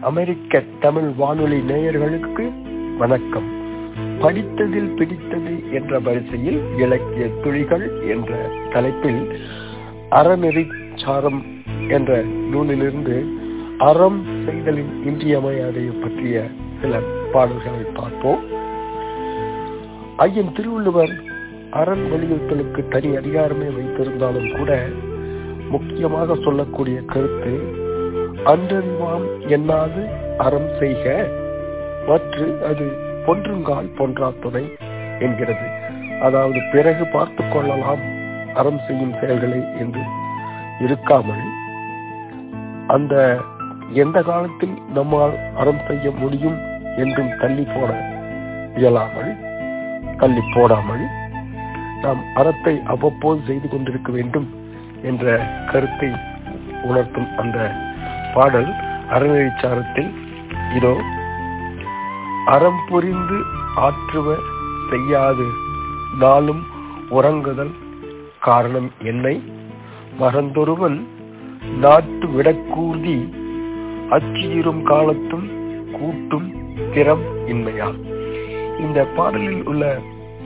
அமெரிக்க தமிழ் வானொலி நேயர்களுக்கு வணக்கம். படித்ததில் பிடித்தது என்ற வரிசையில் இலக்கிய துளிகள் என்ற தலைப்பில் அறநெறி சாரம் என்ற நூலிலிருந்து அறம் செய்தலின் இன்றியமையாதையை பற்றிய சில பாடல்களை பார்ப்போம். ஐயன் திருவள்ளுவர் அறம் வலியுறுத்தலுக்கு தனி அதிகாரமே வைத்திருந்தாலும் கூட முக்கியமாக சொல்லக்கூடிய கருத்து அன்றறிவாம் என்னாது அறம் செய்க. மற்று அது பொன்றுங்கால் பொன்றா துணை என்கிறது. அதாவது பிறகு பார்த்து கொள்ளலாம் அறம் செய்யும் செயல்களை என்று இருக்காமல் அந்த எந்த காலத்தில் நம்மால் அறம் செய்ய முடியும் என்றும் தள்ளி போட இயலாமல் தள்ளி போடாமல் நாம் அறத்தை அவ்வப்போது செய்து கொண்டிருக்க வேண்டும் என்ற கருத்தை உணர்த்தும் அந்த பாடல் அறநெறிச்சாரத்தில் இதோ அறம் புரிந்து ஆற்றுவ செய்யாது நாளும் உறங்குதல் காரணம் என்னை? மறந்தொருவன் நாட்டு விடக்கூர்தி அச்சியிரும் காலத்தும் கூட்டும் திறம் இன்மையால். இந்த பாடலில் உள்ள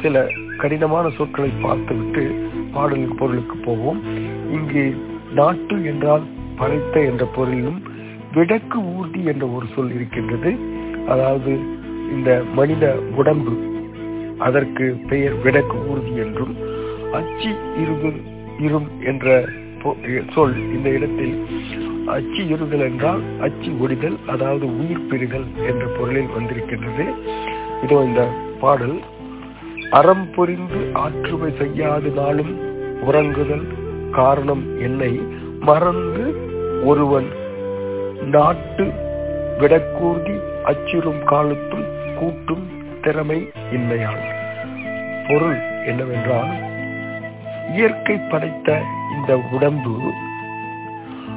சில கடினமான சொற்களை பார்த்துவிட்டு பாடலின் பொருளுக்கு போவோம். இங்கு நாட்டு என்றால் படைத்த என்ற பொருளிலும் விடக்கு ஊர்தி என்ற ஒரு சொல் இருக்கின்றது. அதாவது இந்த மனித உடம்பு அதற்கு பெயர் விடக்கு ஊர்தி என்றும் அச்சி இருதல் இரும் என்ற சொல் இந்த இடத்தில் அச்சு இருதல் என்றால் அச்சு ஒடிதல் அதாவது உயிர் பெறுதல் என்ற பொருளில் வந்திருக்கின்றது. இதோ இந்த பாடல். அறம் புரிந்து ஆற்றுமை செய்யாது நாளும் உறங்குதல் காரணம் என்னை மறந்து ஒருவன் நாட்டு விடக்கூர்தி அச்சிடும் காலத்தும் கூட்டும் திறமை இன்மையால் பொருள் என்னவென்றால் இயற்கை படைத்த இந்த உடம்பு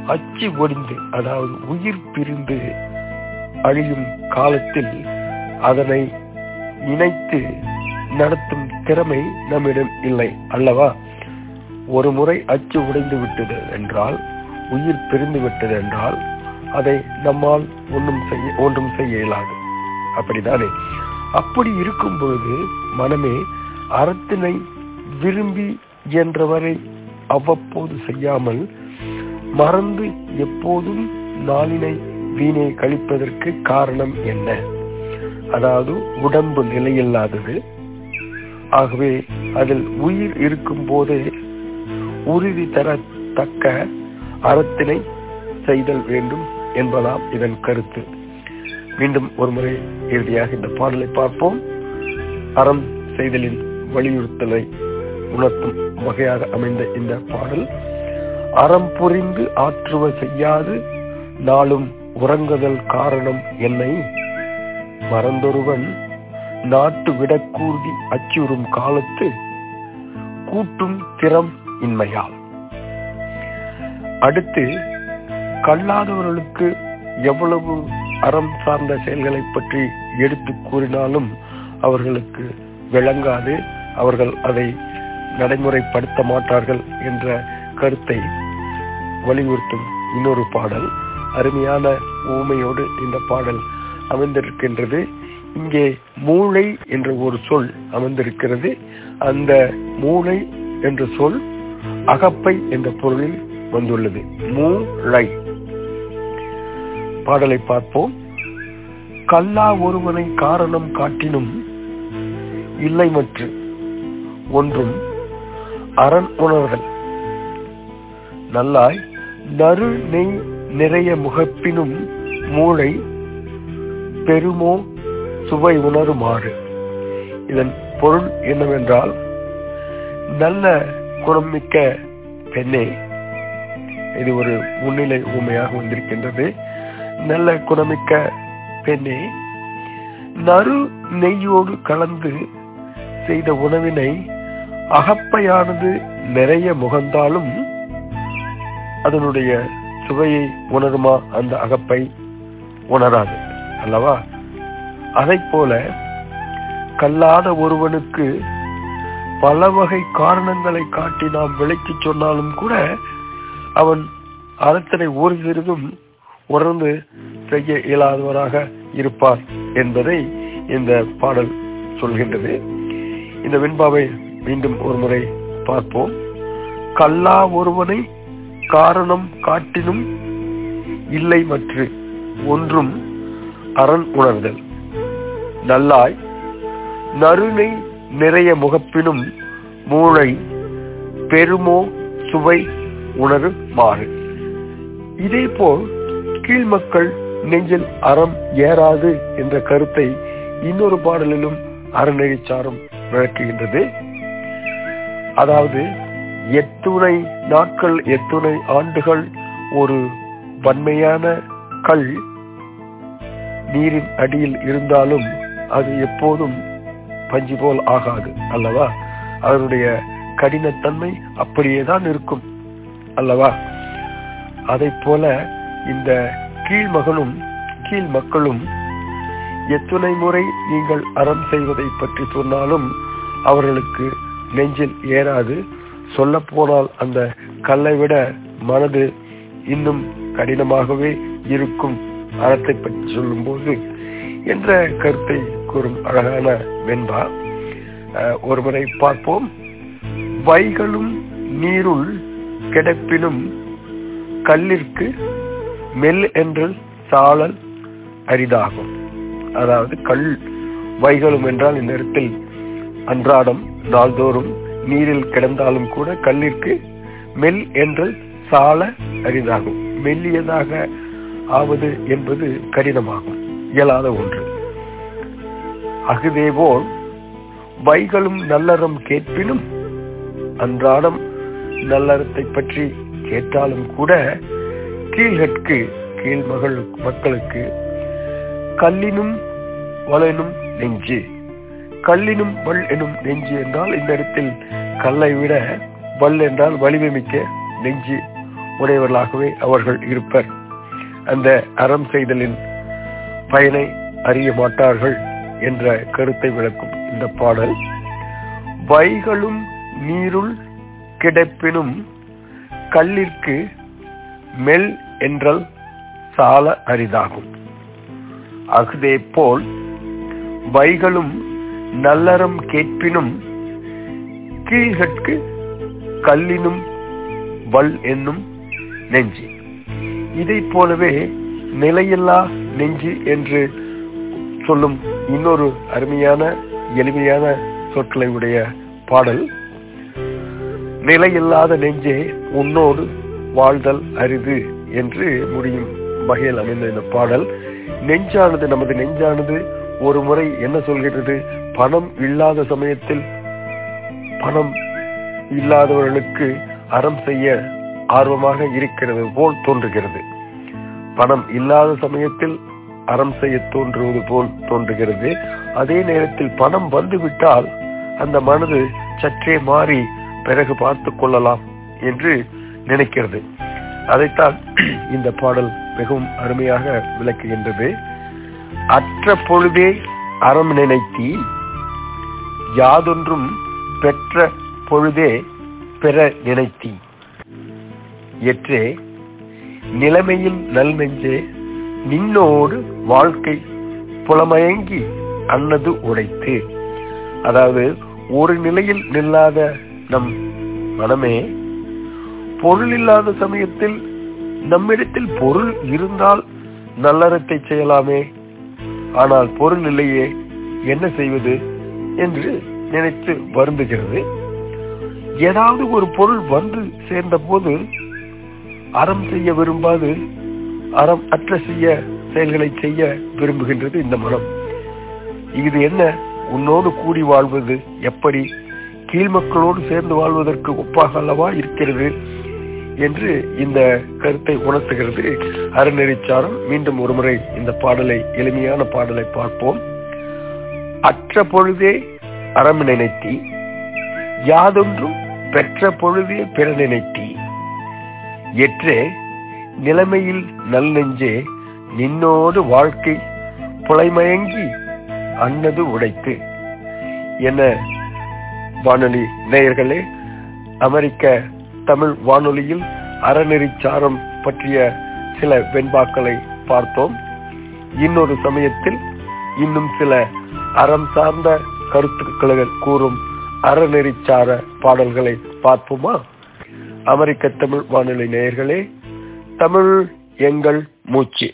அச்சு ஒடிந்து அதாவது உயிர் பிரிந்து அழியும் காலத்தில் அதனை இணைத்து நடத்தும் திறமை நம்மிடம் இல்லை அல்லவா? ஒரு முறை அச்சு உடைந்து விட்டது என்றால் உயிர் பிரிந்து விட்டது என்றால் அதை நம்மால் ஒன்றும் செய்ய ஒன்றும் செய்ய இயலாது. அப்படிதானே அப்படி இருக்கும் பொழுது மனமே அறத்தினை விரும்பி என்றவரை அவ்வப்போது செய்யாமல் மறந்து எப்போதும் நாளினை வீணை கழிப்பதற்கு காரணம் என்ன? அதாவது உடம்பு நிலையில்லாதது. ஆகவே அதில் உயிர் இருக்கும் போதே உறுதி தரத்தக்க அறத்தினை செய்தல் வேண்டும் என்பதாம் இதன் கருத்து. மீண்டும் ஒருமுறை இறுதியாக இந்த பாடலை பார்ப்போம். அறம் செய்தலின் வலியுறுத்தலை உணர்த்தும் வகையாக அமைந்த இந்த பாடல் அறம் புரிந்து ஆற்றுவ செய்யாது நாளும் உறங்குதல் காரணம் என்னை. மறந்தொருவன் நாட்டு விடக்கூர்தி அச்சுறும் காலத்து கூட்டும் திறம் இன்மையால் அடுத்து கல்லாதவர்களுக்கு எவ்வளவு அறம் சார்ந்த செயல்களை பற்றி எடுத்து கூறினாலும் அவர்களுக்கு விளங்காது அவர்கள் அதை நடைமுறைப்படுத்த மாட்டார்கள் என்ற கருத்தை வலியுறுத்தும் இன்னொரு பாடல். அருமையான ஊமையோடு இந்த பாடல் அமைந்திருக்கின்றது. இங்கே மூளை என்ற ஒரு சொல் அமைந்திருக்கிறது அந்த மூளை என்ற சொல் அகப்பை என்ற பொருளில் வந்துள்ளது. மூளை. பாடலை பார்ப்போம். கல்லா ஒருவனை காரணம் காட்டினும் இல்லை மற்று ஒன்றும் அரண் உணர்தல். நல்லாய் நறு நெய் நிறைய முகப்பினும் மூளை பெருமோ சுவை உணருமாறு. இதன் பொருள் என்னவென்றால் நல்ல குணமிக்க பெண்ணே இது ஒரு முன்னிலை உண்மையாக வந்திருக்கின்றது. நல்ல குணமிக்க பெண்ணே நறு நெய்யோடு கலந்து செய்த உணவினை அகப்பையானது நிறைய முகந்தாலும் அதனுடைய சுவையை உணருமா அந்த அகப்பை உணராது. அல்லவா? அதை போல கல்லாத ஒருவனுக்கு பல வகை காரணங்களை காட்டி நாம் விளக்கி சொன்னாலும் கூட அவன் அறத்தினை ஒரு சிறிதும் உணர்ந்து செய்ய இயலாதவராக இருப்பார் என்பதை இந்த பாடல் சொல்கின்றது. இந்த வெண்பாவை மீண்டும் ஒரு முறை பார்ப்போம். கல்லா ஒருவனை காரணம் காட்டினும் இல்லை மற்று ஒன்றும் அரண் உணர்தல். நல்லாய் நறுனை நிறைய முகப்பினும் மூளை பெருமோ சுவை உணரு மாறு. இதேபோல் கீழ்மக்கள் நெஞ்சில் அறம் ஏறாது என்ற கருத்தை இன்னொரு பாடலிலும் அறநெறிச்சாரம் விளக்குகின்றது. அதாவது எத்துணை நாட்கள் எத்துணை ஆண்டுகள் ஒரு வன்மையான கல் நீரின் அடியில் இருந்தாலும் அது எப்போதும் பஞ்சு போல் ஆகாது அல்லவா? அதனுடைய கடினத்தன்மை அப்படியேதான் இருக்கும் அல்லவா? அதை போல இந்த கீழ் மகனும் கீழ் மக்களும் எத்துணை முறை நீங்கள் அறம் செய்வதை பற்றி சொன்னாலும் அவர்களுக்கு நெஞ்சில் ஏறாது. சொல்ல போனால் அந்த கல்லை விட மனது இன்னும் கடினமாகவே இருக்கும் அறத்தை பற்றி சொல்லும் போது என்ற கருத்தை கூறும் அழகான வெண்பா. ஒருமுறை பார்ப்போம். வைகளும் நீருள் கிடப்பினும் கல்லிற்கு மெல் என்று சாழல் அரிதாகும். அதாவது கல் வைகளும் என்றால் இந்த இடத்தில் அன்றாடம் நாள்தோறும் நீரில் கிடந்தாலும் கூட கல்லிற்கு மெல் என்று சால அரிதாகும். மெல்லியதாக ஆவது என்பது கடினமாகும். இயலாத ஒன்று. அகுதேபோல் வைகளும் நல்லறம் கேட்பினும் அன்றாடம் நல்லறத்தை பற்றி கேட்டாலும் கூட கீழ்கற்கு கீழ் மகள் மக்களுக்கு கல்லினும் வளனும் நெஞ்சு. கல்லினும் வல் எனும் நெஞ்சு என்றால் இந்த இடத்தில் கல்லை விட வல் என்றால் வலிமை மிக்க நெஞ்சு உடையவர்களாகவே அவர்கள் இருப்பர். அந்த அறம் செய்தலின் பயனை அறிய மாட்டார்கள் என்ற கருத்தை விளக்கும் இந்த பாடல். வைகளும் நீருள் கிடப்பினும் கல்லிற்கு மெல் என்றல் சால அரிதாகும். அகுதே போல் வைகளும் நல்லறம் கேட்பினும் கீழ்கட்கு கல்லினும் வல் என்னும் நெஞ்சு. இதை போலவே நிலையில்லா நெஞ்சு என்று சொல்லும் இன்னொரு அருமையான எளிமையான சொற்களை உடைய பாடல். நிலையில்லாத நெஞ்சே உன்னோடு வாழ்தல் அரிது என்று முடியும் வகையில் அமைந்த இந்த பாடல். நெஞ்சானது நமது நெஞ்சானது ஒரு முறை என்ன சொல்கிறது பணம் இல்லாத சமயத்தில் பணம் இல்லாதவர்களுக்கு அறம் செய்ய ஆர்வமாக இருக்கிறது போல் தோன்றுகிறது. பணம் இல்லாத சமயத்தில் அறம் செய்ய தோன்றுவது போல் தோன்றுகிறது. அதே நேரத்தில் பணம் வந்துவிட்டால் அந்த மனது சற்றே மாறி பிறகு பார்த்து கொள்ளலாம் என்று நினைக்கிறது. அதைத்தான் இந்த பாடல் மிகவும் அருமையாக விளக்குகின்றது. அற்ற பொழுதே அறம் நினைத்தி யாதொன்றும் பெற்ற பொழுதே பெற நினைத்தி எற்றே நிலைமையில் நல்நெஞ்சே நின்னோடு வாழ்க்கை புலமயங்கி அன்னது உடைத்து. அதாவது ஒரு நிலையில் நில்லாத நம் மனமே பொருள் இல்லாத சமயத்தில் நம்மிடத்தில் பொருள் இருந்தால் நல்லறத்தை செய்யலாமே. ஆனால் பொருள் இல்லையே என்ன செய்வது என்று நினைத்து வருந்துகிறது. ஏதாவது ஒரு பொருள் வந்து சேர்ந்த போது அறம் செய்ய விரும்பாது அறம் அற்ற செய்ய செயல்களை செய்ய விரும்புகின்றது இந்த மனம் இது என்ன? உன்னோடு கூடி வாழ்வது எப்படி? கீழ்மக்களோடு சேர்ந்து வாழ்வதற்கு ஒப்பாக அல்லவா இருக்கிறது என்று இந்த கருத்தை உணர்த்துகிறது அறநெறிச்சாரம். மீண்டும் ஒருமுறை இந்த பாடலை எளிமையான பாடலை பார்ப்போம். அற்ற பொழுதே அறம் நினைத்தி யாதொன்றும் பெற்ற பொழுதே பிற நினைத்தி. எற்றே நிலைமையில் நல்லெஞ்சே நின்னோடு வாழ்க்கை புலைமயங்கி அன்னது உடைத்து. என வானொலி நேயர்களே அமெரிக்க தமிழ் வானொலியில் அறநெறிச்சாரம் பற்றிய சில வெண்பாக்களை பார்த்தோம். இன்னொரு சமயத்தில் இன்னும் சில அறம் சார்ந்த கருத்துக்களை கூறும் அறநெறிச்சார பாடல்களை பார்ப்போமா? அமெரிக்க தமிழ் வானொலி நேயர்களே தமிழ் எங்கள் மூச்சு.